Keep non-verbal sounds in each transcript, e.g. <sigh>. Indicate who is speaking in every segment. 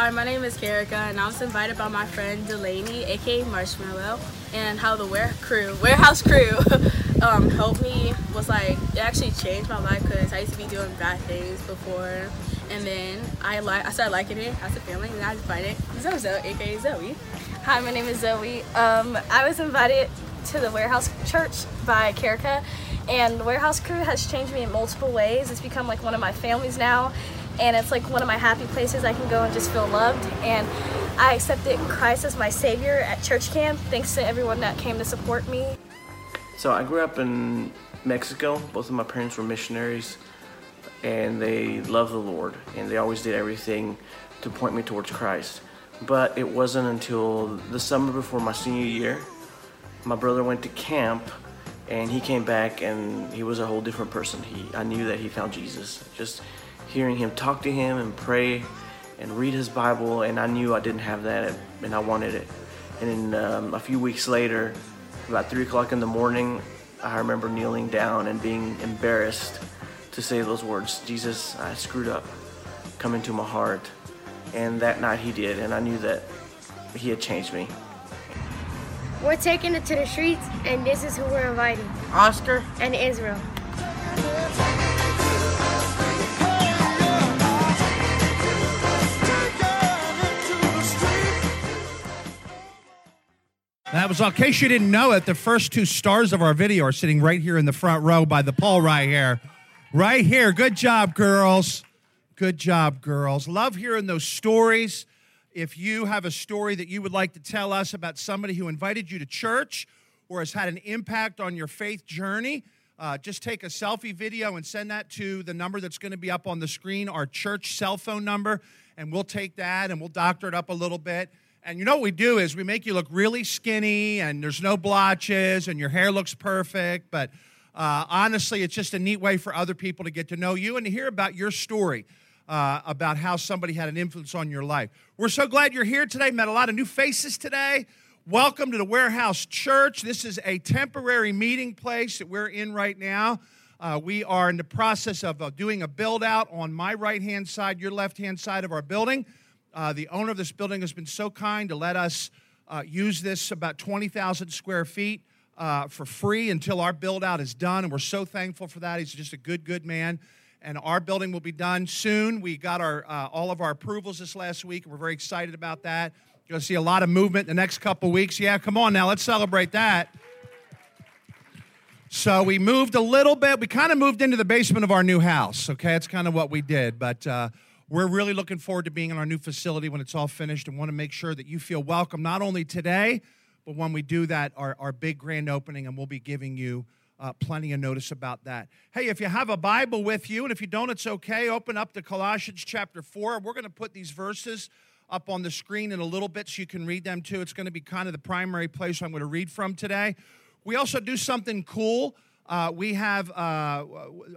Speaker 1: Hi, my name is Karika, and I was invited by my friend Delaney, aka Marshmallow, and how the ware crew, warehouse crew, <laughs> um, helped me was like it actually changed my life because I used to be doing bad things before, and then I like I started liking it as a family, and I invited Zozo, aka Zoe.
Speaker 2: Hi, my name is Zoe. Um, I was invited to the warehouse church by Karika, and the warehouse crew has changed me in multiple ways. It's become like one of my families now, and it's like one of my happy places I can go and just feel loved. And I accepted Christ as my savior at church camp thanks to everyone that came to support me.
Speaker 3: So I grew up in Mexico. Both of my parents were missionaries, and they loved the Lord, and they always did everything to point me towards Christ. But it wasn't until the summer before my senior year, my brother went to camp, and he came back, and he was a whole different person. He, I knew that he found Jesus. Just hearing him talk to him and pray and read his Bible, and I knew I didn't have that, and I wanted it. And then um, a few weeks later, about three o'clock in the morning, I remember kneeling down and being embarrassed to say those words Jesus, I screwed up. Come into my heart. And that night he did, and I knew that he had changed me.
Speaker 4: We're taking it to the streets, and this is who we're inviting
Speaker 5: Oscar.
Speaker 4: and Israel.
Speaker 6: That was all. In case you didn't know it, the first two stars of our video are sitting right here in the front row by the pole right here. Right here. Good job, girls. Good job, girls. Love hearing those stories. If you have a story that you would like to tell us about somebody who invited you to church or has had an impact on your faith journey, uh, just take a selfie video and send that to the number that's going to be up on the screen, our church cell phone number, and we'll take that and we'll doctor it up a little bit. And you know what we do is we make you look really skinny and there's no blotches and your hair looks perfect. But uh, honestly, it's just a neat way for other people to get to know you and to hear about your story. Uh, about how somebody had an influence on your life. We're so glad you're here today. Met a lot of new faces today. Welcome to the Warehouse Church. This is a temporary meeting place that we're in right now. Uh, we are in the process of uh, doing a build out on my right hand side, your left hand side of our building. Uh, the owner of this building has been so kind to let us uh, use this about 20,000 square feet uh, for free until our build out is done. And we're so thankful for that. He's just a good, good man. And our building will be done soon. We got our uh, all of our approvals this last week. We're very excited about that. You're going to see a lot of movement in the next couple weeks. Yeah, come on now, let's celebrate that. So we moved a little bit. We kind of moved into the basement of our new house. Okay, that's kind of what we did. But uh, we're really looking forward to being in our new facility when it's all finished and want to make sure that you feel welcome not only today, but when we do that, our, our big grand opening, and we'll be giving you uh, plenty of notice about that. Hey, if you have a Bible with you, and if you don't, it's okay, open up to Colossians chapter 4. We're going to put these verses up on the screen in a little bit so you can read them too. It's going to be kind of the primary place I'm going to read from today. We also do something cool. Uh, we have, uh,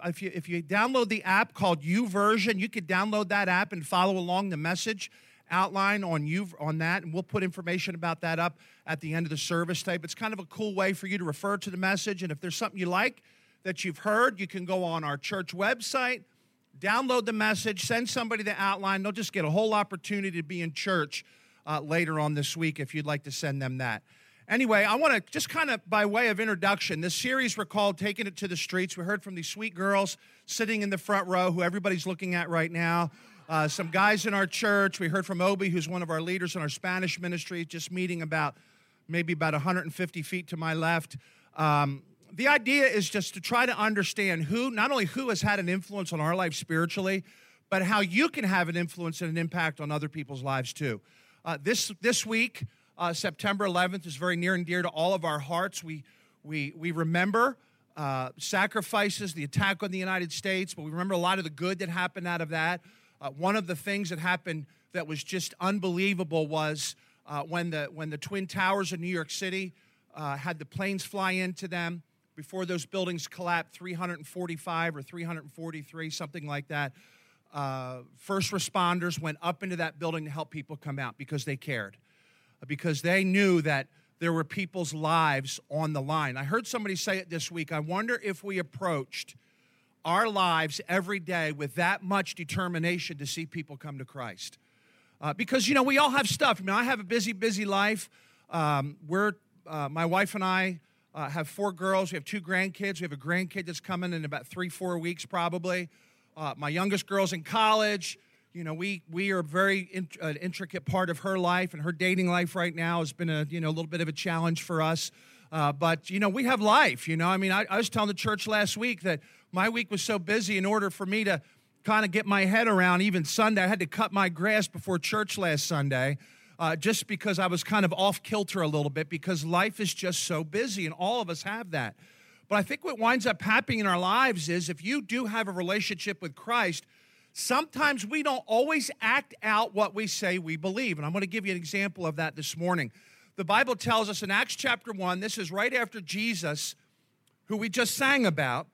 Speaker 6: if, you, if you download the app called YouVersion, you could download that app and follow along the message outline on you on that, and we'll put information about that up at the end of the service tape. It's kind of a cool way for you to refer to the message, and if there's something you like that you've heard, you can go on our church website, download the message, send somebody the outline. They'll just get a whole opportunity to be in church uh, later on this week if you'd like to send them that. Anyway, I want to just kind of by way of introduction, this series we're called Taking It to the Streets. We heard from these sweet girls sitting in the front row who everybody's looking at right now. Uh, some guys in our church. We heard from Obi, who's one of our leaders in our Spanish ministry, just meeting about maybe about 150 feet to my left. Um, the idea is just to try to understand who, not only who has had an influence on our life spiritually, but how you can have an influence and an impact on other people's lives too. Uh, this this week, uh, September 11th is very near and dear to all of our hearts. We we we remember uh, sacrifices, the attack on the United States, but we remember a lot of the good that happened out of that. Uh, one of the things that happened that was just unbelievable was uh, when the when the twin towers in New York City uh, had the planes fly into them before those buildings collapsed 345 or 343 something like that uh, first responders went up into that building to help people come out because they cared because they knew that there were people's lives on the line i heard somebody say it this week i wonder if we approached our lives every day with that much determination to see people come to christ Uh, because, you know, we all have stuff. I mean, I have a busy, busy life. Um, we're, uh, my wife and I uh, have four girls. We have two grandkids. We have a grandkid that's coming in about three, four weeks, probably. Uh, my youngest girl's in college. You know, we, we are very in, uh, intricate part of her life, and her dating life right now has been a, you know, a little bit of a challenge for us. Uh, but, you know, we have life, you know. I mean, I, I was telling the church last week that my week was so busy in order for me to kind of get my head around even Sunday. I had to cut my grass before church last Sunday. Uh, just because I was kind of off kilter a little bit because life is just so busy and all of us have that. But I think what winds up happening in our lives is if you do have a relationship with Christ, sometimes we don't always act out what we say we believe. And I'm going to give you an example of that this morning. The Bible tells us in Acts chapter 1, this is right after Jesus, who we just sang about,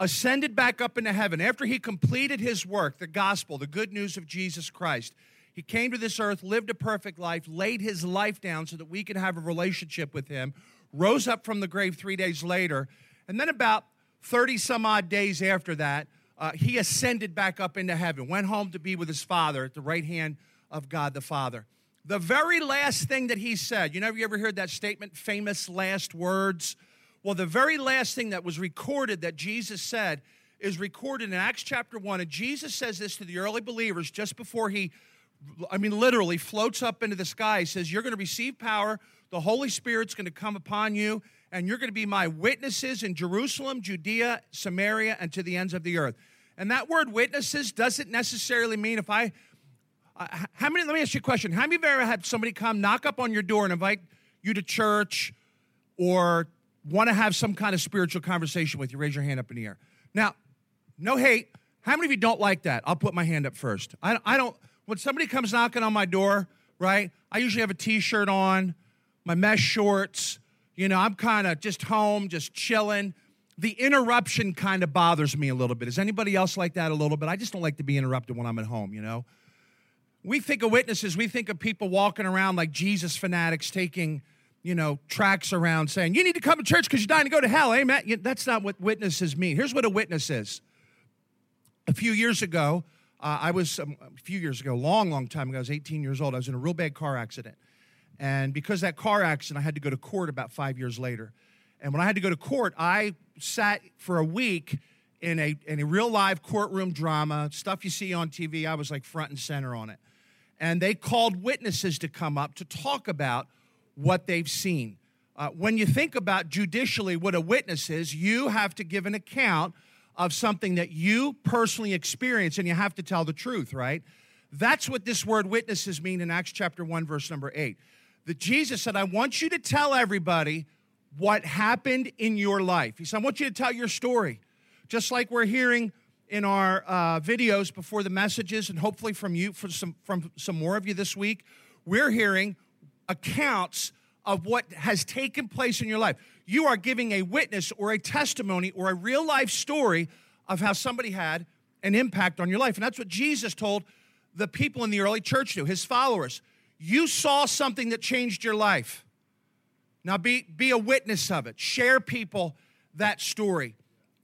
Speaker 6: ascended back up into heaven. After he completed his work, the gospel, the good news of Jesus Christ, he came to this earth, lived a perfect life, laid his life down so that we could have a relationship with him, rose up from the grave three days later, and then about 30 some odd days after that, uh, he ascended back up into heaven, went home to be with his Father at the right hand of God the Father. The very last thing that he said, you know, you ever heard that statement, famous last words? Well, the very last thing that was recorded that Jesus said is recorded in Acts chapter 1. And Jesus says this to the early believers just before he, I mean, literally floats up into the sky. He says, You're going to receive power. The Holy Spirit's going to come upon you, and you're going to be my witnesses in Jerusalem, Judea, Samaria, and to the ends of the earth. And that word witnesses doesn't necessarily mean if I, uh, how many, let me ask you a question. How many of you ever had somebody come knock up on your door and invite you to church or want to have some kind of spiritual conversation with you? Raise your hand up in the air. Now, no hate. How many of you don't like that? I'll put my hand up first. I, I don't, when somebody comes knocking on my door, right, I usually have a t shirt on, my mesh shorts. You know, I'm kind of just home, just chilling the interruption kind of bothers me a little bit. Is anybody else like that a little bit? I just don't like to be interrupted when I'm at home, you know? We think of witnesses, we think of people walking around like Jesus fanatics taking, you know, tracks around saying, you need to come to church because you're dying to go to hell. Amen. That's not what witnesses mean. Here's what a witness is. A few years ago, uh, I was, um, a few years ago, long, long time ago, I was 18 years old. I was in a real bad car accident. And because that car accident, I had to go to court about five years later. And when I had to go to court, I sat for a week in a, in a real live courtroom drama, stuff you see on TV. I was like front and center on it. And they called witnesses to come up to talk about what they've seen. Uh, when you think about judicially what a witness is, you have to give an account of something that you personally experience and you have to tell the truth, right? That's what this word witnesses mean in Acts chapter 1, verse number 8. That Jesus said, I want you to tell everybody what happened in your life. He said, I want you to tell your story. Just like we're hearing in our uh, videos before the messages, and hopefully from you, from some, from some more of you this week, we're hearing accounts of what has taken place in your life. You are giving a witness or a testimony or a real life story of how somebody had an impact on your life. And that's what Jesus told the people in the early church to, his followers. You saw something that changed your life. Now be, be a witness of it. Share people that story.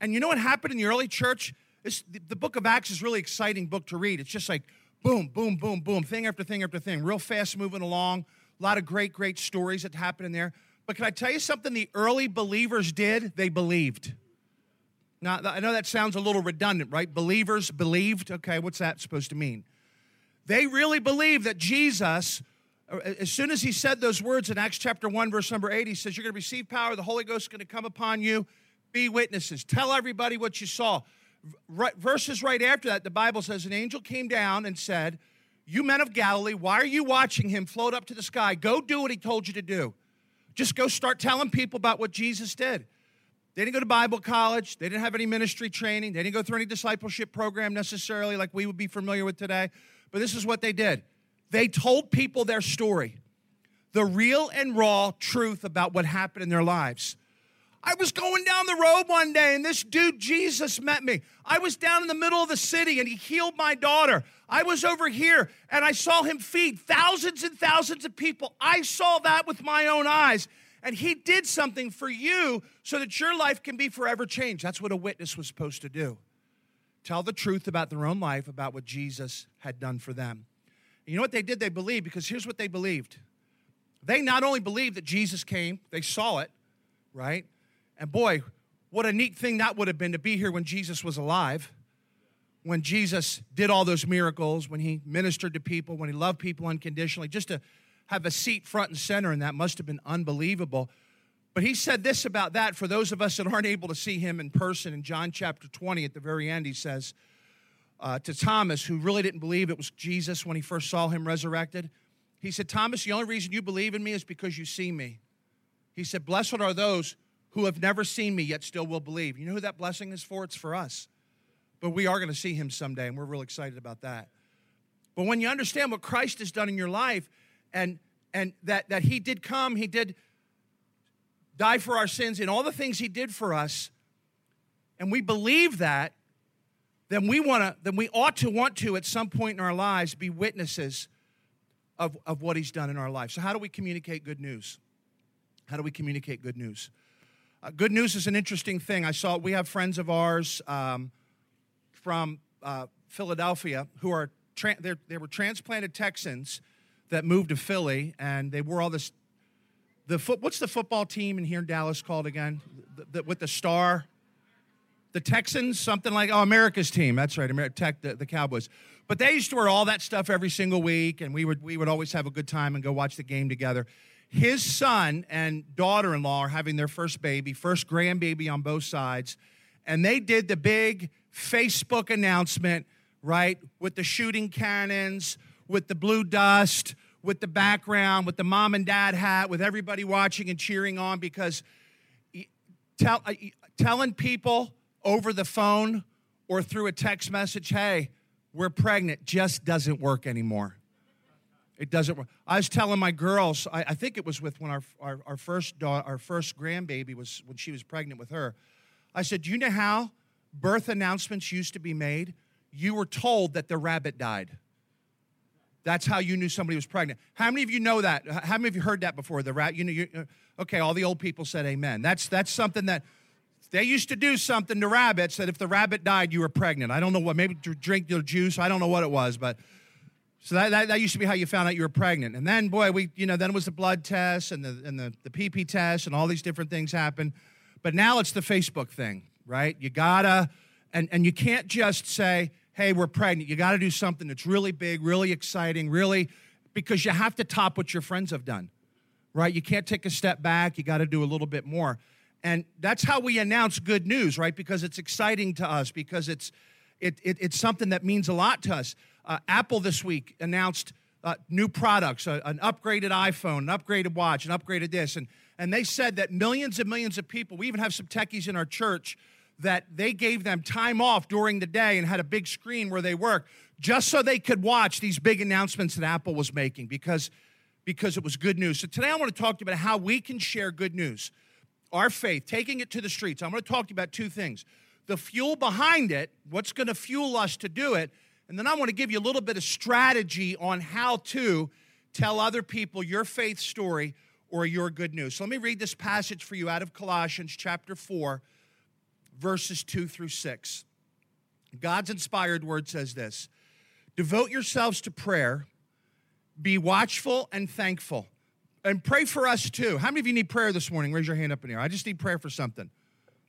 Speaker 6: And you know what happened in the early church? This, the, the book of Acts is really exciting book to read. It's just like boom, boom, boom, boom, thing after thing after thing, real fast moving along. A lot of great, great stories that happened in there. But can I tell you something the early believers did? They believed. Now, I know that sounds a little redundant, right? Believers believed. Okay, what's that supposed to mean? They really believe that Jesus uh, as soon as he said those words in Acts chapter 1, verse number 8, he says, You're going to receive power, the Holy Ghost is going to come upon you. Be witnesses. Tell everybody what you saw. Right, verses right after that, the Bible says, An angel came down and said, You men of Galilee, why are you watching him float up to the sky? Go do what he told you to do. Just go start telling people about what Jesus did. They didn't go to Bible college. They didn't have any ministry training. They didn't go through any discipleship program necessarily like we would be familiar with today. But this is what they did they told people their story, the real and raw truth about what happened in their lives. I was going down the road one day and this dude, Jesus, met me. I was down in the middle of the city and he healed my daughter. I was over here and I saw him feed thousands and thousands of people. I saw that with my own eyes. And he did something for you so that your life can be forever changed. That's what a witness was supposed to do tell the truth about their own life, about what Jesus had done for them. You know what they did? They believed because here's what they believed. They not only believed that Jesus came, they saw it, right? And boy, what a neat thing that would have been to be here when Jesus was alive, when Jesus did all those miracles, when he ministered to people, when he loved people unconditionally, just to have a seat front and center, and that must have been unbelievable. But he said this about that for those of us that aren't able to see him in person. In John chapter 20, at the very end, he says uh, to Thomas, who really didn't believe it was Jesus when he first saw him resurrected, he said, Thomas, the only reason you believe in me is because you see me. He said, Blessed are those who have never seen me yet still will believe. You know who that blessing is for? It's for us. But we are going to see him someday, and we're real excited about that. But when you understand what Christ has done in your life and and that, that he did come, he did die for our sins, and all the things he did for us, and we believe that, then we want to, then we ought to want to at some point in our lives be witnesses of, of what he's done in our life. So, how do we communicate good news? How do we communicate good news? Uh, good news is an interesting thing. I saw we have friends of ours um, from uh, Philadelphia who are tra- they were transplanted Texans that moved to Philly, and they wore all this. The foot, what's the football team in here in Dallas called again? The, the, with the star, the Texans, something like oh America's team. That's right, America Tech, the, the Cowboys. But they used to wear all that stuff every single week, and we would we would always have a good time and go watch the game together. His son and daughter-in-law are having their first baby, first grandbaby on both sides, and they did the big Facebook announcement, right, with the shooting cannons, with the blue dust, with the background, with the mom and dad hat, with everybody watching and cheering on because tell, uh, telling people over the phone or through a text message, hey, we're pregnant, just doesn't work anymore. It doesn't work. I was telling my girls, I, I think it was with when our, our, our first daughter, our first grandbaby was when she was pregnant with her. I said, Do you know how birth announcements used to be made? You were told that the rabbit died. That's how you knew somebody was pregnant. How many of you know that? How many of you heard that before? The rat, you know, uh, okay, all the old people said amen. That's, that's something that they used to do something to rabbits that if the rabbit died, you were pregnant. I don't know what, maybe drink your juice. I don't know what it was, but so that, that, that, used to be how you found out you were pregnant. And then, boy, we, you know, then it was the blood test and the, and the, the PP test and all these different things happen. But now it's the Facebook thing, right? You gotta, and, and you can't just say, hey, we're pregnant. You gotta do something that's really big, really exciting, really, because you have to top what your friends have done, right? You can't take a step back. You gotta do a little bit more. And that's how we announce good news, right? Because it's exciting to us, because it's, it, it it's something that means a lot to us. Uh, Apple this week announced uh, new products, uh, an upgraded iPhone, an upgraded watch, an upgraded this. And, and they said that millions and millions of people, we even have some techies in our church, that they gave them time off during the day and had a big screen where they work just so they could watch these big announcements that Apple was making because, because it was good news. So today I want to talk to you about how we can share good news our faith, taking it to the streets. I'm going to talk to you about two things the fuel behind it, what's going to fuel us to do it, and then I want to give you a little bit of strategy on how to tell other people your faith story or your good news. So let me read this passage for you out of Colossians chapter 4, verses 2 through 6. God's inspired word says this Devote yourselves to prayer, be watchful and thankful and pray for us too. How many of you need prayer this morning? Raise your hand up in here. I just need prayer for something.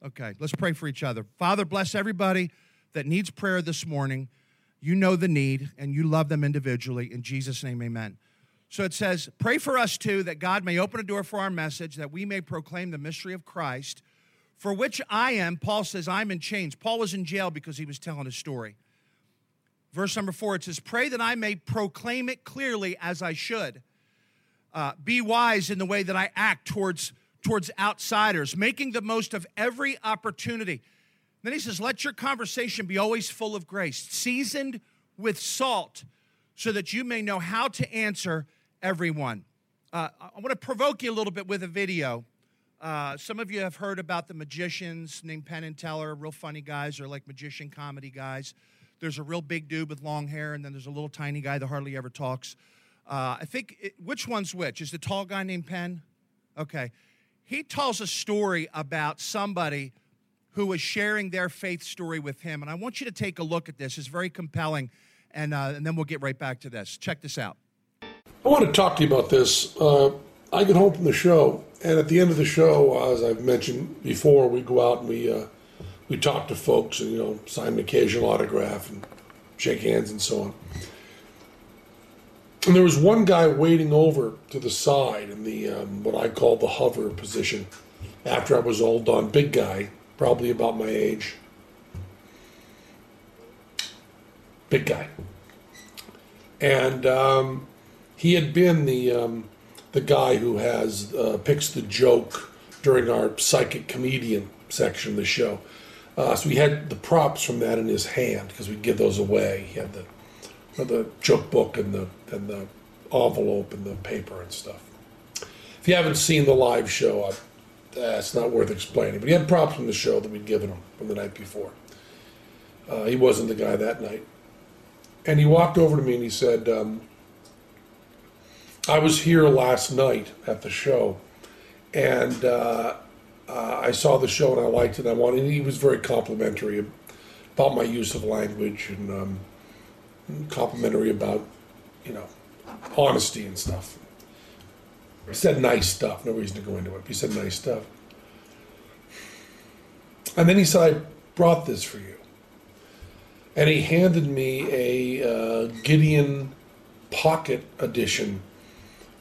Speaker 6: Okay, let's pray for each other. Father, bless everybody that needs prayer this morning. You know the need and you love them individually. In Jesus' name, amen. So it says, Pray for us too that God may open a door for our message, that we may proclaim the mystery of Christ, for which I am, Paul says, I'm in chains. Paul was in jail because he was telling his story. Verse number four, it says, Pray that I may proclaim it clearly as I should uh, be wise in the way that I act towards, towards outsiders, making the most of every opportunity. Then he says, Let your conversation be always full of grace, seasoned with salt, so that you may know how to answer everyone. Uh, I want to provoke you a little bit with a video. Uh, some of you have heard about the magicians named Penn and Teller, real funny guys. They're like magician comedy guys. There's a real big dude with long hair, and then there's a little tiny guy that hardly ever talks. Uh, I think, it, which one's which? Is the tall guy named Penn? Okay. He tells a story about somebody who was sharing their faith story with him. And I want you to take a look at this. It's very compelling. and, uh, and then we'll get right back to this. Check this out.
Speaker 5: I want to talk to you about this. Uh, I get home from the show, and at the end of the show, as I've mentioned before, we go out and we uh, we talk to folks and you know sign an occasional autograph and shake hands and so on. And there was one guy waiting over to the side in the um, what I call the hover position. After I was all done, big guy, probably about my age, big guy, and um, he had been the um, the guy who has uh, picks the joke during our psychic comedian section of the show. Uh, so he had the props from that in his hand because we'd give those away. He had the the joke book and the and the envelope and the paper and stuff. If you haven't seen the live show, uh, it's not worth explaining. But he had props from the show that we'd given him from the night before. Uh, he wasn't the guy that night, and he walked over to me and he said, um, "I was here last night at the show, and." Uh, uh, I saw the show and I liked it. I wanted. And he was very complimentary about my use of language and um, complimentary about, you know, honesty and stuff. He said nice stuff. No reason to go into it. He said nice stuff. And then he said, "I brought this for you." And he handed me a uh, Gideon Pocket Edition.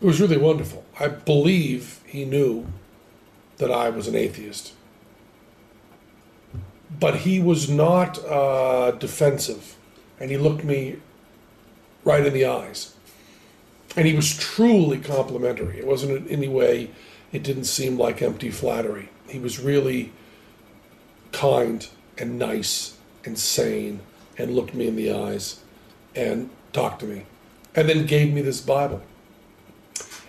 Speaker 5: it was really wonderful. I believe he knew that I was an atheist but he was not uh, defensive, and he looked me right in the eyes, and he was truly complimentary. It wasn't in any way; it didn't seem like empty flattery. He was really kind and nice and sane, and looked me in the eyes, and talked to me, and then gave me this Bible.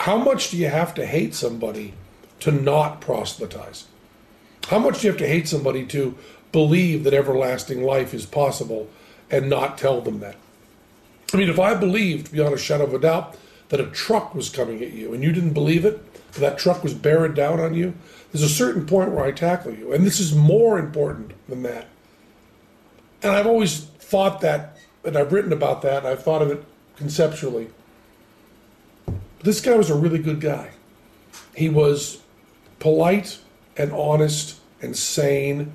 Speaker 5: how much do you have to hate somebody to not proselytize? How much do you have to hate somebody to believe that everlasting life is possible and not tell them that? I mean, if I believed beyond a shadow of a doubt that a truck was coming at you and you didn't believe it, that truck was bearing down on you, there's a certain point where I tackle you. And this is more important than that. And I've always thought that, and I've written about that, and I've thought of it conceptually. This guy was a really good guy. He was polite and honest and sane,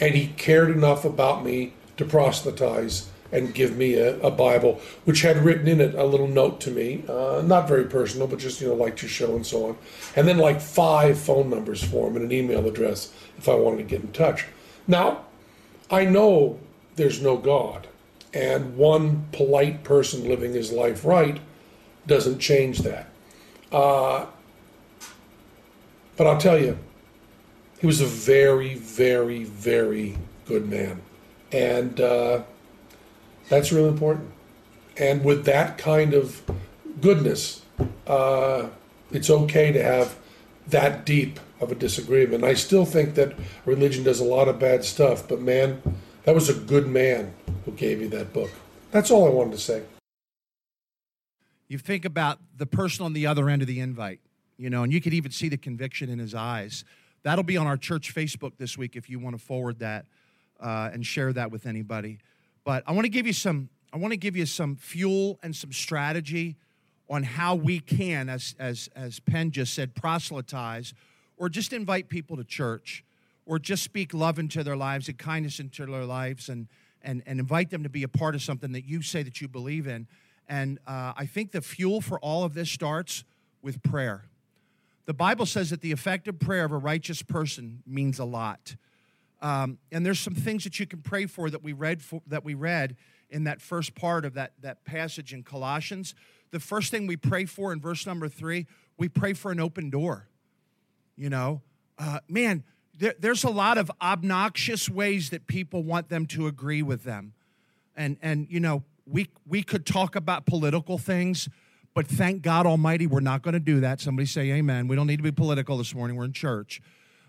Speaker 5: and he cared enough about me to proselytize and give me a, a Bible, which had written in it a little note to me, uh, not very personal, but just, you know, like your show and so on. And then like five phone numbers for him and an email address if I wanted to get in touch. Now, I know there's no God, and one polite person living his life right doesn't change that. Uh, but I'll tell you, he was a very, very, very good man. And uh, that's really important. And with that kind of goodness, uh, it's okay to have that deep of a disagreement. I still think that religion does a lot of bad stuff, but man, that was a good man who gave you that book. That's all I wanted to say
Speaker 6: you think about the person on the other end of the invite, you know, and you could even see the conviction in his eyes. That'll be on our church Facebook this week if you want to forward that uh, and share that with anybody. But I want to give you some. I want to give you some fuel and some strategy on how we can, as as as Penn just said, proselytize, or just invite people to church, or just speak love into their lives and kindness into their lives, and and and invite them to be a part of something that you say that you believe in And uh, I think the fuel for all of this starts with prayer. The Bible says that the effective prayer of a righteous person means a lot. Um, and there's some things that you can pray for that we read for, that we read in that first part of that, that passage in Colossians. The first thing we pray for in verse number three, we pray for an open door. You know, uh, man, there, there's a lot of obnoxious ways that people want them to agree with them. And, and you know, we, we could talk about political things, but thank God Almighty, we're not going to do that. Somebody say amen. We don't need to be political this morning. We're in church.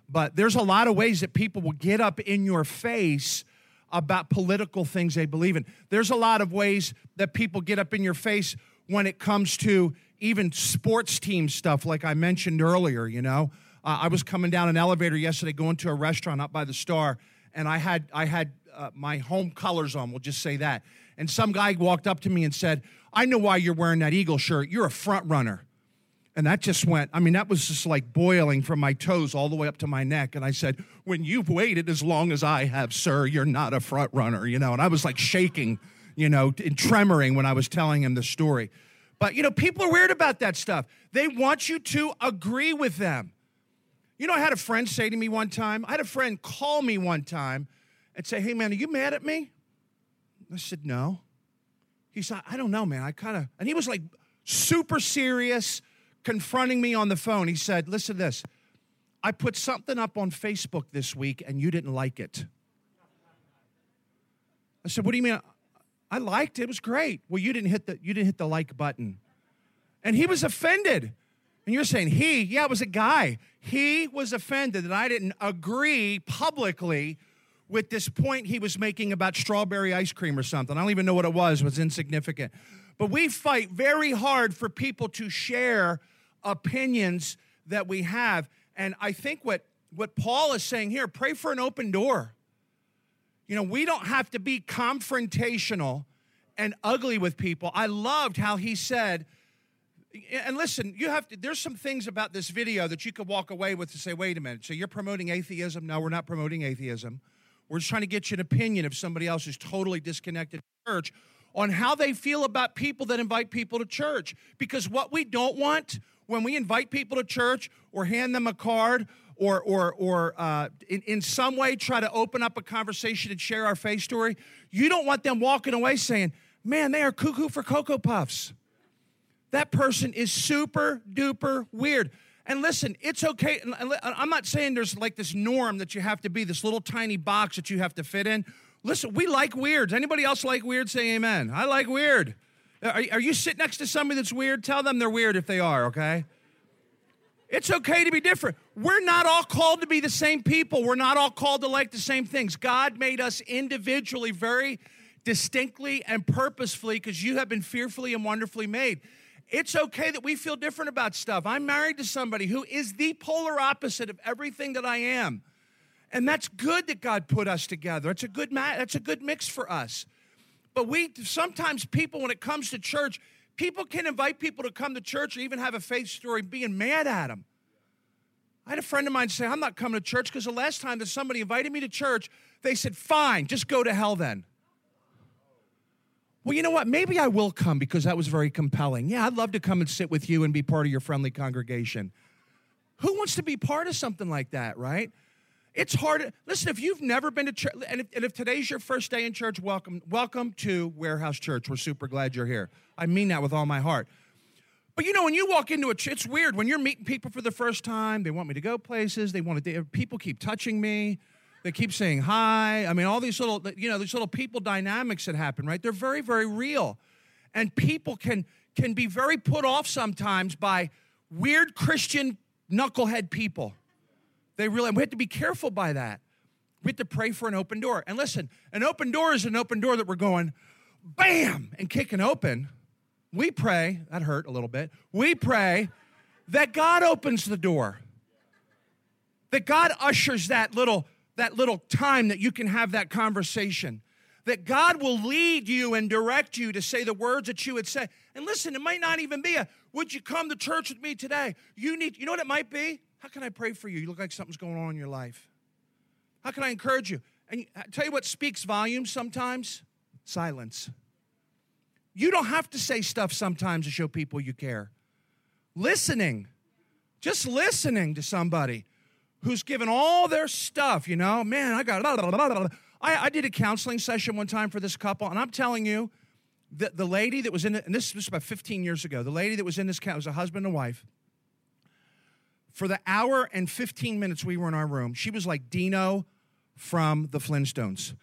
Speaker 6: But there's a lot of ways that people will get up in your face about political things they believe in. There's a lot of ways that people get up in your face when it comes to even sports team stuff, like I mentioned earlier, you know. Uh, I was coming down an elevator yesterday going to a restaurant up by the Star, and I had, I had uh, my home colors on, we'll just say that. And some guy walked up to me and said, I know why you're wearing that Eagle shirt. You're a front runner. And that just went, I mean, that was just like boiling from my toes all the way up to my neck. And I said, When you've waited as long as I have, sir, you're not a front runner, you know. And I was like shaking, you know, and tremoring when I was telling him the story. But, you know, people are weird about that stuff. They want you to agree with them. You know, I had a friend say to me one time, I had a friend call me one time and say, Hey, man, are you mad at me? I said, No. He said, I don't know, man. I kind of, and he was like super serious confronting me on the phone. He said, Listen to this. I put something up on Facebook this week and you didn't like it. I said, What do you mean? I liked it. It was great. Well, you didn't hit the you didn't hit the like button. And he was offended. And you're saying he, yeah, it was a guy. He was offended that I didn't agree publicly with this point he was making about strawberry ice cream or something. I don't even know what it was, it was insignificant. But we fight very hard for people to share opinions that we have. And I think what, what Paul is saying here pray for an open door. You know, we don't have to be confrontational and ugly with people. I loved how he said, and listen, you have to, there's some things about this video that you could walk away with to say, wait a minute, so you're promoting atheism? No, we're not promoting atheism. We're just trying to get you an opinion of somebody else who's totally disconnected church on how they feel about people that invite people to church. Because what we don't want when we invite people to church or hand them a card or, or, or uh, in, in some way try to open up a conversation and share our faith story, you don't want them walking away saying, man, they are cuckoo for Cocoa Puffs. That person is super duper weird. And listen, it's okay. I'm not saying there's like this norm that you have to be, this little tiny box that you have to fit in. Listen, we like weirds. Anybody else like weird? Say amen. I like weird. Uh, are, are you sitting next to somebody that's weird? Tell them they're weird if they are, okay? It's okay to be different. We're not all called to be the same people. We're not all called to like the same things. God made us individually, very distinctly and purposefully, because you have been fearfully and wonderfully made. It's okay that we feel different about stuff. I'm married to somebody who is the polar opposite of everything that I am. And that's good that God put us together. It's a good ma- that's a good mix for us. But we sometimes people when it comes to church, people can invite people to come to church or even have a faith story being mad at them. I had a friend of mine say, I'm not coming to church because the last time that somebody invited me to church, they said, Fine, just go to hell then. Well, you know what? Maybe I will come because that was very compelling. Yeah, I'd love to come and sit with you and be part of your friendly congregation. Who wants to be part of something like that, right? It's hard. Listen, if you've never been to church, and if, and if, today's your first day in church, welcome, welcome to Warehouse Church. We're super glad you're here. I mean that with all my heart. But you know, when you walk into a church, it's weird. When you're meeting people for the first time, they want me to go places. They want to. People keep touching me. They keep saying hi. I mean, all these little, you know, these little people dynamics that happen, right? They're very, very real. And people can can be very put off sometimes by weird Christian knucklehead people. They really, we have to be careful by that. We have to pray for an open door. And listen, an open door is an open door that we're going, bam, and kicking open. We pray, that hurt a little bit. We pray that God opens the door, that God ushers that little that little time that you can have that conversation. That God will lead you and direct you to say the words that you would say. And listen, it might not even be a, would you come to church with me today? You need, you know what it might be? How can I pray for you? You look like something's going on in your life. How can I encourage you? And I tell you what speaks volumes sometimes? Silence. You don't have to say stuff sometimes to show people you care. Listening, just listening to somebody who's given all their stuff, you know, man, I got. Blah, blah, blah, I, I, did a counseling session one time for this couple, and I'm telling you, the, the lady that was in it, and this was about 15 years ago, the lady that was in this count was a husband and wife. For the hour and 15 minutes we were in our room, she was like Dino from the Flintstones.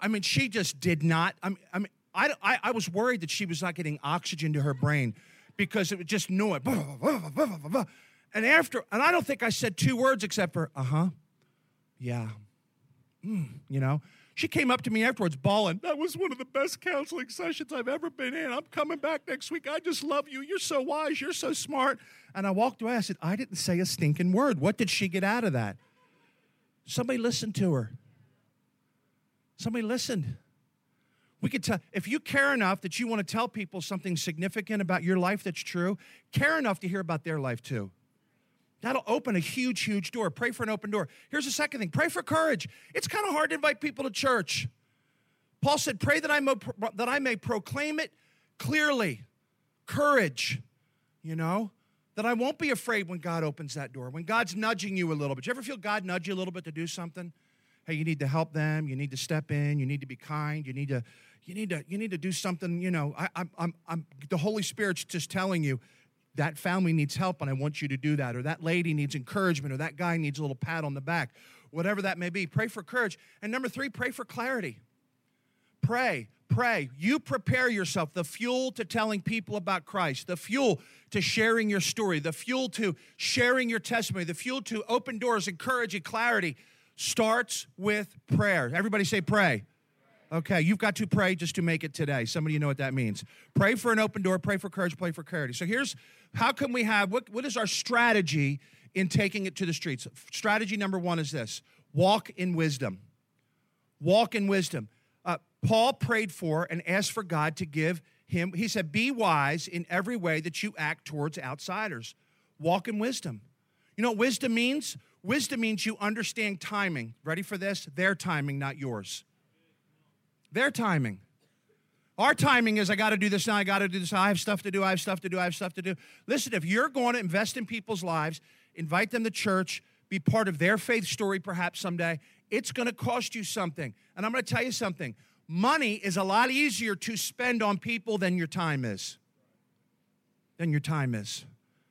Speaker 6: I mean, she just did not. I mean, I, mean I, I, I was worried that she was not getting oxygen to her brain because it was just noise. And after, and I don't think I said two words except for, uh huh, yeah, mm, you know. She came up to me afterwards, bawling. That was one of the best counseling sessions I've ever been in. I'm coming back next week. I just love you. You're so wise. You're so smart. And I walked away. I said, I didn't say a stinking word. What did she get out of that? Somebody listened to her. Somebody listened. We could tell if you care enough that you want to tell people something significant about your life that's true, care enough to hear about their life too. That'll open a huge, huge door. Pray for an open door. Here's the second thing pray for courage. It's kind of hard to invite people to church. Paul said, Pray that I, may, that I may proclaim it clearly. Courage, you know, that I won't be afraid when God opens that door, when God's nudging you a little bit. Do you ever feel God nudge you a little bit to do something? Hey, you need to help them. You need to step in. You need to be kind. You need to, you need to, you need to do something. You know, I, I'm, I'm, I'm, the Holy Spirit's just telling you that family needs help and I want you to do that, or that lady needs encouragement, or that guy needs a little pat on the back, whatever that may be. Pray for courage. And number three, pray for clarity. Pray, pray. You prepare yourself, the fuel to telling people about Christ, the fuel to sharing your story, the fuel to sharing your testimony, the fuel to open doors, encourage, and clarity starts with prayer. Everybody say, pray. Okay, you've got to pray just to make it today. Some of you know what that means. Pray for an open door, pray for courage, pray for clarity. So here's how can we have what, what is our strategy in taking it to the streets? Strategy number one is this walk in wisdom. Walk in wisdom. Uh, Paul prayed for and asked for God to give him, he said, Be wise in every way that you act towards outsiders. Walk in wisdom. You know what wisdom means? Wisdom means you understand timing. Ready for this? Their timing, not yours. Their timing. Our timing is I got to do this now, I got to do this. I have stuff to do, I have stuff to do, I have stuff to do. Listen, if you're going to invest in people's lives, invite them to church, be part of their faith story perhaps someday, it's going to cost you something. And I'm going to tell you something money is a lot easier to spend on people than your time is. Than your time is.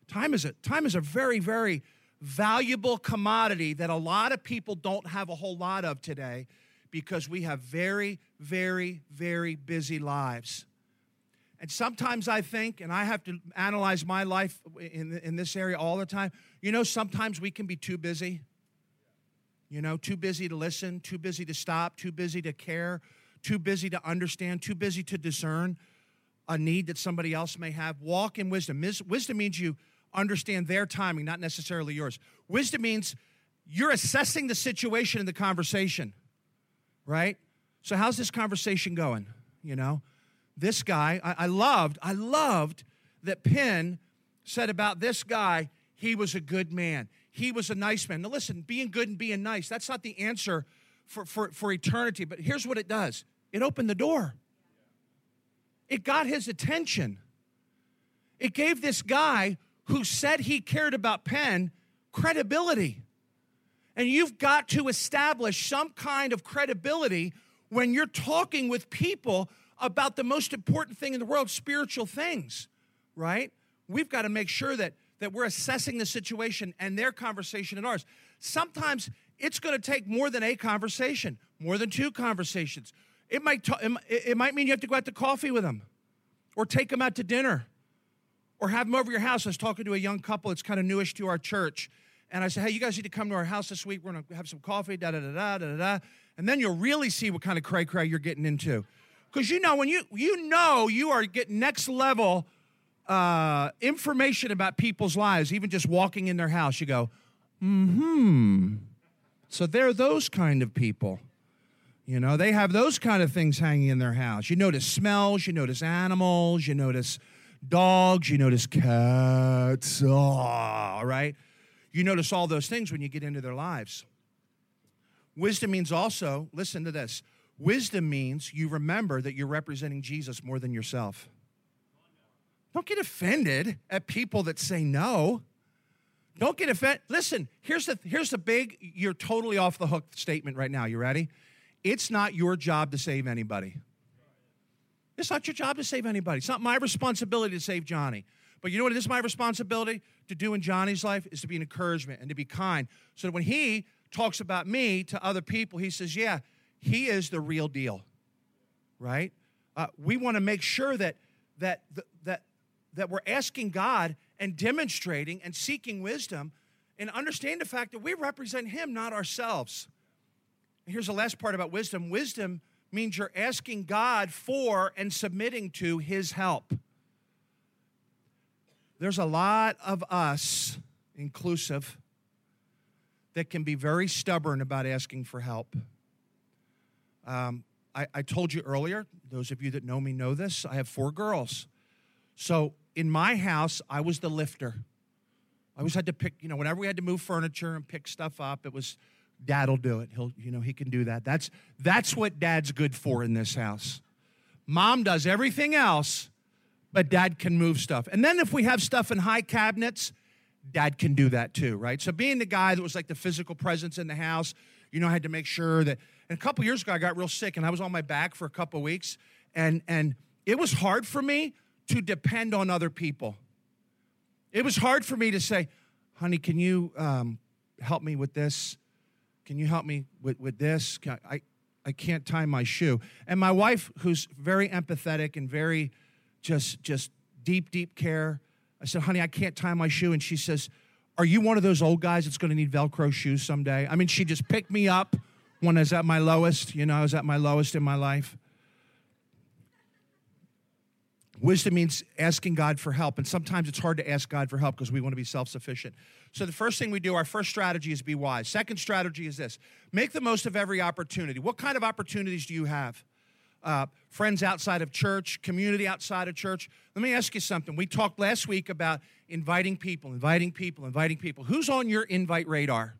Speaker 6: Time is a, time is a very, very valuable commodity that a lot of people don't have a whole lot of today because we have very, very, very busy lives. And sometimes I think, and I have to analyze my life in, in this area all the time, you know, sometimes we can be too busy. You know, too busy to listen, too busy to stop, too busy to care, too busy to understand, too busy to discern a need that somebody else may have. Walk in wisdom. Wisdom means you understand their timing, not necessarily yours. Wisdom means you're assessing the situation in the conversation right? So how's this conversation going? You know, this guy, I, I loved, I loved that Penn said about this guy, he was a good man. He was a nice man. Now listen, being good and being nice, that's not the answer for, for, for eternity, but here's what it does. It opened the door. It got his attention. It gave this guy who said he cared about Penn credibility. And you've got to establish some kind of credibility when you're talking with people about the most important thing in the world, spiritual things, right? We've got to make sure that, that we're assessing the situation and their conversation and ours. Sometimes it's going to take more than a conversation, more than two conversations. It might, it might mean you have to go out to coffee with them or take them out to dinner or have them over your house. I was talking to a young couple that's kind of newish to our church and I said, hey, you guys need to come to our house this week. We're going to have some coffee, da da da da da da. And then you'll really see what kind of cray cray you're getting into. Because you know, when you, you know you are getting next level uh, information about people's lives, even just walking in their house, you go, mm hmm. So they're those kind of people. You know, they have those kind of things hanging in their house. You notice smells, you notice animals, you notice dogs, you notice cats. Oh, right? You notice all those things when you get into their lives. Wisdom means also, listen to this Wisdom means you remember that you're representing Jesus more than yourself. Don't get offended at people that say no. Don't get offended. Listen, here's the here's the big you're totally off the hook statement right now. You ready? It's not your job to save anybody. It's not your job to save anybody. It's not my responsibility to save Johnny. But you know what it is my responsibility to do in Johnny's life is to be an encouragement and to be kind. So that when he talks about me to other people, he says, Yeah, he is the real deal. Right? Uh, we want to make sure that that that that we're asking God and demonstrating and seeking wisdom and understand the fact that we represent him, not ourselves. And here's the last part about wisdom. Wisdom means you're asking God for and submitting to his help. There's a lot of us, inclusive, that can be very stubborn about asking for help. Um, I, I told you earlier, those of you that know me know this, I have four girls. So in my house, I was the lifter. I always had to pick, you know, whenever we had to move furniture and pick stuff up, it was dad'll do it. He'll, you know, he can do that. That's that's what dad's good for in this house. Mom does everything else, but dad can move stuff. And then if we have stuff in high cabinets, dad can do that too, right? So being the guy that was like the physical presence in the house, you know, I had to make sure that and a couple years ago I got real sick and I was on my back for a couple weeks and and it was hard for me to depend on other people. It was hard for me to say, honey, can you um, help me with this? Can you help me with, with this? I, I, I can't tie my shoe. And my wife, who's very empathetic and very just, just deep, deep care, I said, honey, I can't tie my shoe. And she says, are you one of those old guys that's going to need Velcro shoes someday? I mean, she just picked me up when I was at my lowest. You know, I was at my lowest in my life. Wisdom means asking God for help. And sometimes it's hard to ask God for help because we want to be self sufficient. So, the first thing we do, our first strategy is be wise. Second strategy is this make the most of every opportunity. What kind of opportunities do you have? Uh, friends outside of church, community outside of church. Let me ask you something. We talked last week about inviting people, inviting people, inviting people. Who's on your invite radar?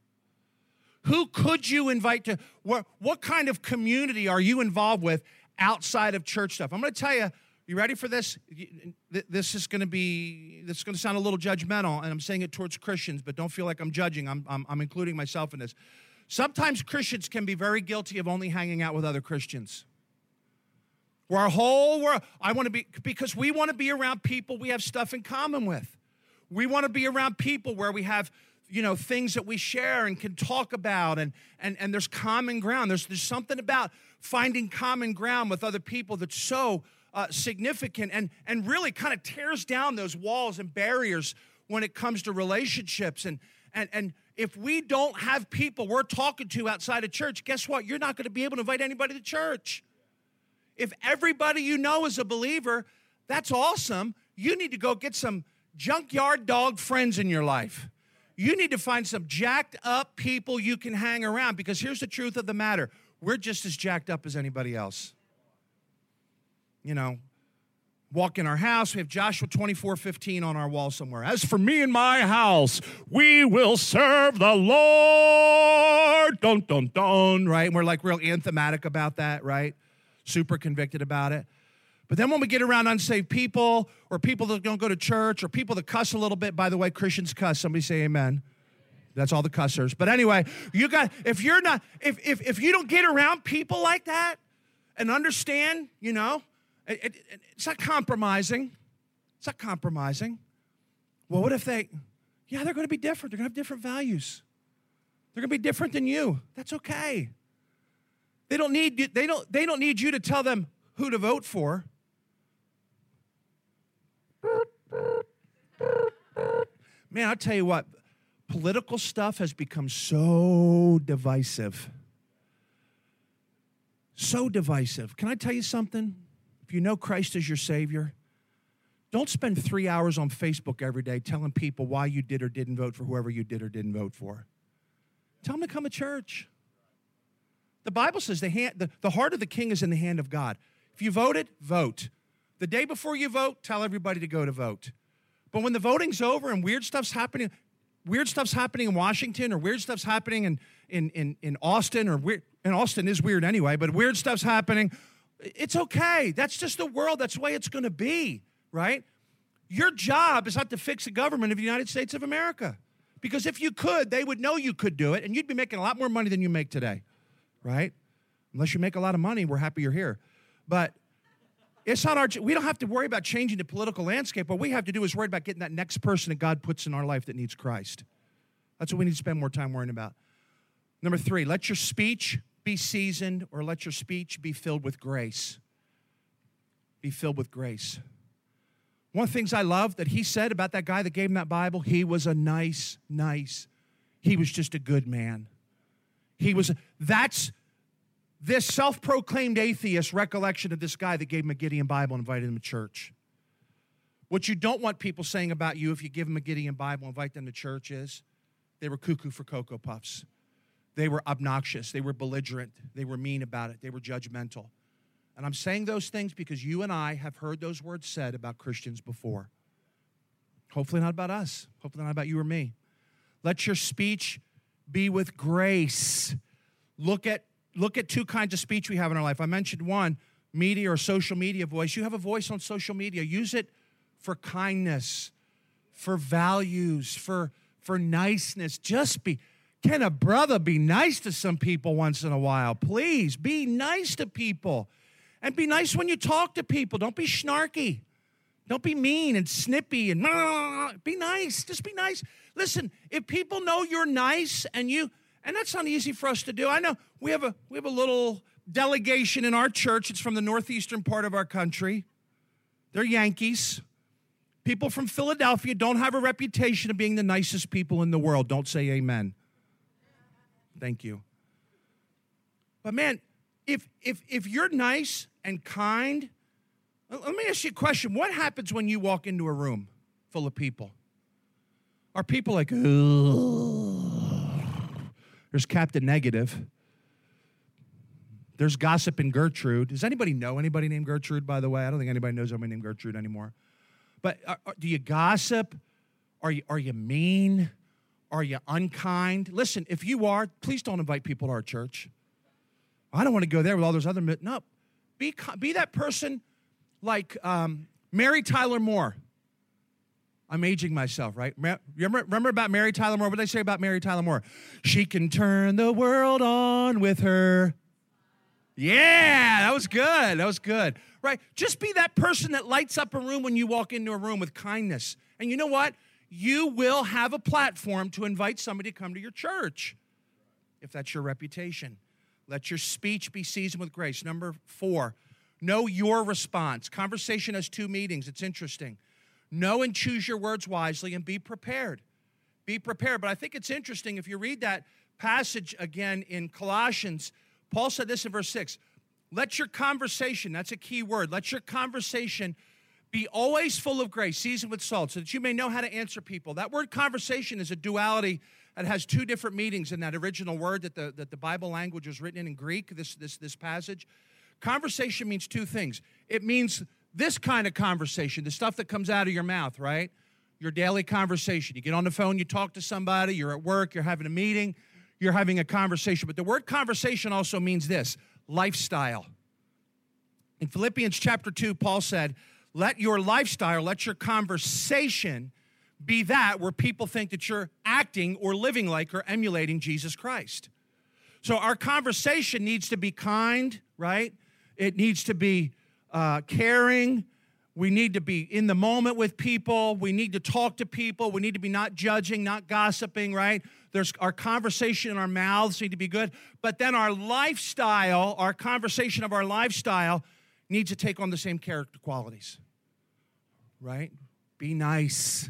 Speaker 6: Who could you invite to? What, what kind of community are you involved with outside of church stuff? I'm going to tell you you ready for this? This is going to be, this is going to sound a little judgmental, and I'm saying it towards Christians, but don't feel like I'm judging. I'm, I'm, I'm including myself in this. Sometimes Christians can be very guilty of only hanging out with other Christians. Where our whole world, I want to be, because we want to be around people we have stuff in common with. We want to be around people where we have, you know, things that we share and can talk about, and, and, and there's common ground. There's, there's something about finding common ground with other people that's so uh, significant and, and really kind of tears down those walls and barriers when it comes to relationships. And, and, and if we don't have people we're talking to outside of church, guess what? You're not going to be able to invite anybody to church. If everybody you know is a believer, that's awesome. You need to go get some junkyard dog friends in your life. You need to find some jacked up people you can hang around because here's the truth of the matter we're just as jacked up as anybody else you know, walk in our house. We have Joshua 24 15 on our wall somewhere. As for me and my house, we will serve the Lord. Dun, dun, dun, right? And we're like real anthematic about that, right? Super convicted about it. But then when we get around unsaved people or people that don't go to church or people that cuss a little bit, by the way, Christians cuss. Somebody say amen. That's all the cussers. But anyway, you got if you're not if if if you don't get around people like that and understand, you know, it, it, it's not compromising. It's not compromising. Well, what if they, yeah, they're going to be different. They're going to have different values. They're going to be different than you. That's okay. They don't need they don't they don't need you to tell them who to vote for. Man, I'll tell you what, political stuff has become so divisive. So divisive. Can I tell you something? if you know Christ as your Savior, don't spend three hours on Facebook every day telling people why you did or didn't vote for whoever you did or didn't vote for. Tell them to come to church. The Bible says the, hand, the, the heart of the king is in the hand of God. If you voted, vote. The day before you vote, tell everybody to go to vote. But when the voting's over and weird stuff's happening, weird stuff's happening in Washington or weird stuff's happening in, in, in, in Austin or weird, And Austin is weird anyway, but weird stuff's happening. It's okay. That's just the world. That's the way it's going to be, right? Your job is not to fix the government of the United States of America. Because if you could, they would know you could do it, and you'd be making a lot more money than you make today, right? Unless you make a lot of money, we're happy you're here. But it's not our, we don't have to worry about changing the political landscape. What we have to do is worry about getting that next person that God puts in our life that needs Christ. That's what we need to spend more time worrying about. Number three, let your speech be seasoned or let your speech be filled with grace. Be filled with grace. One of the things I love that he said about that guy that gave him that Bible, he was a nice, nice, he was just a good man. He was, that's this self proclaimed atheist recollection of this guy that gave him a Gideon Bible and invited him to church. What you don't want people saying about you if you give them a Gideon Bible, and invite them to church is they were cuckoo for Cocoa Puffs. They were obnoxious. They were belligerent. They were mean about it. They were judgmental. And I'm saying those things because you and I have heard those words said about Christians before. Hopefully, not about us. Hopefully, not about you or me. Let your speech be with grace. Look at, look at two kinds of speech we have in our life. I mentioned one media or social media voice. You have a voice on social media, use it for kindness, for values, for, for niceness. Just be. Can a brother be nice to some people once in a while? Please be nice to people. And be nice when you talk to people. Don't be snarky. Don't be mean and snippy and be nice. Just be nice. Listen, if people know you're nice and you and that's not easy for us to do. I know we have a we have a little delegation in our church. It's from the northeastern part of our country. They're Yankees. People from Philadelphia don't have a reputation of being the nicest people in the world. Don't say amen. Thank you. But man, if if if you're nice and kind, let me ask you a question. What happens when you walk into a room full of people? Are people like, there's Captain Negative. There's gossip in Gertrude. Does anybody know anybody named Gertrude, by the way? I don't think anybody knows anybody named Gertrude anymore. But are, are, do you gossip? Are you, are you mean? Are you unkind? Listen, if you are, please don't invite people to our church. I don't want to go there with all those other. No, be be that person like um, Mary Tyler Moore. I'm aging myself, right? Remember, remember about Mary Tyler Moore? What did I say about Mary Tyler Moore? She can turn the world on with her. Yeah, that was good. That was good. Right? Just be that person that lights up a room when you walk into a room with kindness. And you know what? You will have a platform to invite somebody to come to your church if that's your reputation. Let your speech be seasoned with grace. Number four, know your response. Conversation has two meanings. It's interesting. Know and choose your words wisely and be prepared. Be prepared. But I think it's interesting if you read that passage again in Colossians, Paul said this in verse 6 Let your conversation, that's a key word, let your conversation be always full of grace, seasoned with salt, so that you may know how to answer people. That word conversation is a duality that has two different meanings in that original word that the, that the Bible language was written in, in Greek, this, this, this passage. Conversation means two things. It means this kind of conversation, the stuff that comes out of your mouth, right? Your daily conversation. You get on the phone, you talk to somebody, you're at work, you're having a meeting, you're having a conversation. But the word conversation also means this lifestyle. In Philippians chapter 2, Paul said, Let your lifestyle, let your conversation be that where people think that you're acting or living like or emulating Jesus Christ. So our conversation needs to be kind, right? It needs to be uh, caring. We need to be in the moment with people. We need to talk to people. We need to be not judging, not gossiping, right? There's our conversation and our mouths need to be good. But then our lifestyle, our conversation of our lifestyle needs to take on the same character qualities, right? Be nice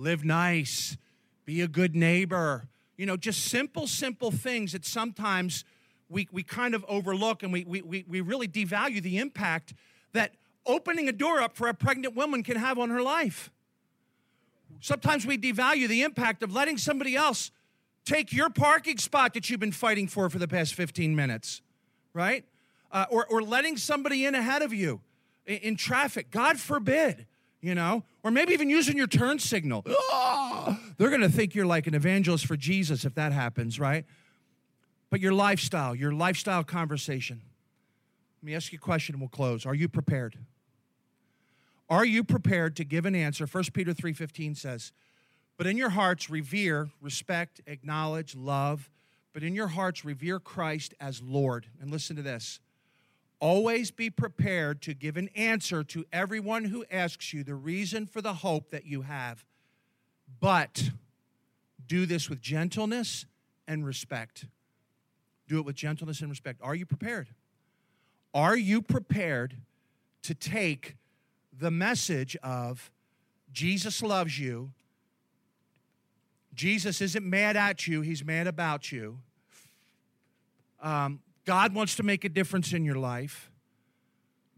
Speaker 6: live nice, be a good neighbor. You know, just simple, simple things that sometimes we, we kind of overlook and we, we, we really devalue the impact that opening a door up for a pregnant woman can have on her life. Sometimes we devalue the impact of letting somebody else take your parking spot that you've been fighting for for the past 15 minutes, right? Uh, or, or letting somebody in ahead of you in, in traffic. God forbid you know, or maybe even using your turn signal. Oh, <gasps> they're to think you're like an evangelist for Jesus if that happens, right? But your lifestyle, your lifestyle conversation. Let me ask you a question and we'll close. Are you prepared? Are you prepared to give an answer? 1 Peter 3:15 says, "But in your hearts revere, respect, acknowledge, love, but in your hearts revere Christ as Lord." And listen to this. Always be prepared to give an answer to everyone who asks you the reason for the hope that you have. But do this with gentleness and respect. Do it with gentleness and respect. Are you prepared? Are you prepared to take the message of Jesus loves you? Jesus isn't mad at you, he's mad about you. Um, God wants to make a difference in your life.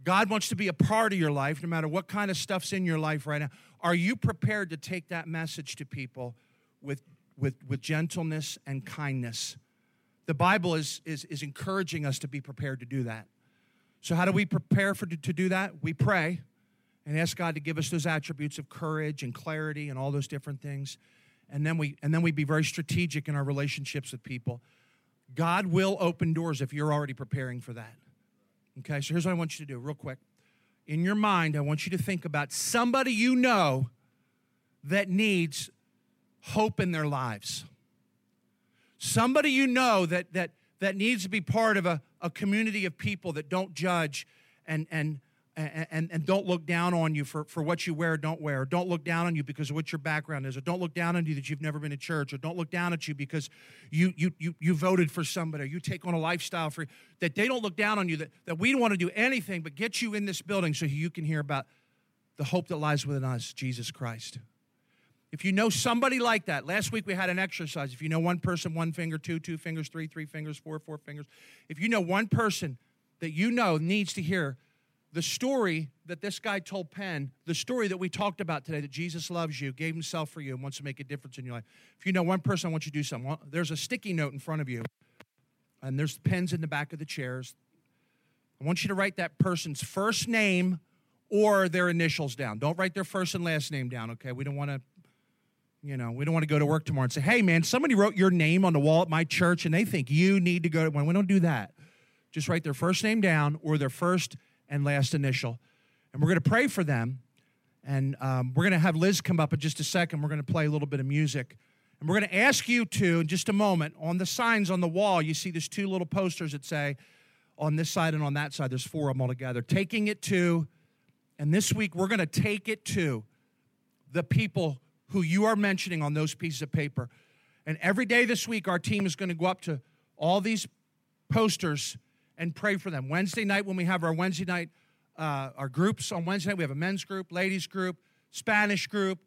Speaker 6: God wants to be a part of your life, no matter what kind of stuff's in your life right now. Are you prepared to take that message to people with, with, with gentleness and kindness? The Bible is, is, is encouraging us to be prepared to do that. So, how do we prepare for, to do that? We pray and ask God to give us those attributes of courage and clarity and all those different things. And then we, and then we be very strategic in our relationships with people. God will open doors if you're already preparing for that. Okay, so here's what I want you to do, real quick. In your mind, I want you to think about somebody you know that needs hope in their lives. Somebody you know that, that, that needs to be part of a, a community of people that don't judge and, and, and, and don't look down on you for, for what you wear or don't wear, or don't look down on you because of what your background is, or don't look down on you that you've never been to church, or don't look down at you because you, you, you, you voted for somebody, or you take on a lifestyle for that they don't look down on you, that, that we don't want to do anything but get you in this building so you can hear about the hope that lies within us, Jesus Christ. If you know somebody like that, last week we had an exercise. If you know one person, one finger, two, two fingers, three, three fingers, four, four fingers. If you know one person that you know needs to hear the story that this guy told Penn, the story that we talked about today, that Jesus loves you, gave himself for you, and wants to make a difference in your life. If you know one person, I want you to do something. There's a sticky note in front of you, and there's pens in the back of the chairs. I want you to write that person's first name or their initials down. Don't write their first and last name down, okay? We don't want to, you know, we don't want to go to work tomorrow and say, hey, man, somebody wrote your name on the wall at my church, and they think you need to go one. We don't do that. Just write their first name down or their first and last initial. And we're going to pray for them. And um, we're going to have Liz come up in just a second. We're going to play a little bit of music. And we're going to ask you to, in just a moment, on the signs on the wall, you see there's two little posters that say, on this side and on that side, there's four of them all together. Taking it to, and this week we're going to take it to the people who you are mentioning on those pieces of paper. And every day this week, our team is going to go up to all these posters and pray for them. Wednesday night, when we have our Wednesday night, uh, our groups on Wednesday night, we have a men's group, ladies group, Spanish group,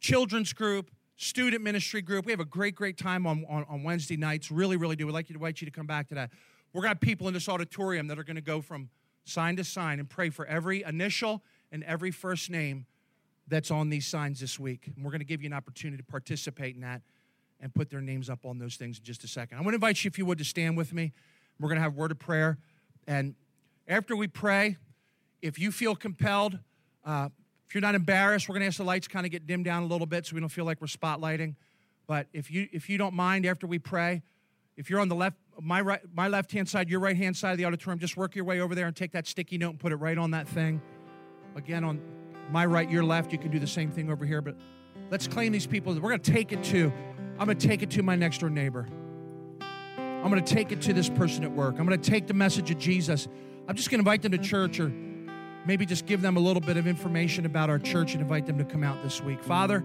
Speaker 6: children's group, student ministry group. We have a great, great time on, on, on Wednesday nights. Really, really do. We'd like you to invite you to come back to that. We're going to have people in this auditorium that are going to go from sign to sign and pray for every initial and every first name that's on these signs this week. And we're going to give you an opportunity to participate in that and put their names up on those things in just a second. I want to invite you, if you would, to stand with me. We're going to have word of prayer. And after we pray, if you feel compelled, uh, if you're not embarrassed, we're going to ask the lights kind of get dimmed down a little bit so we don't feel like we're spotlighting. But if you if you don't mind, after we pray, if you're on the left, my right, my left hand side, your right hand side of the auditorium, just work your way over there and take that sticky note and put it right on that thing. Again, on my right, your left, you can do the same thing over here. But let's claim these people. We're going to take it to. I'm going to take it to my next door neighbor. I'm going to take it to this person at work. I'm going to take the message of Jesus. I'm just going to invite them to church or maybe just give them a little bit of information about our church and invite them to come out this week. Father,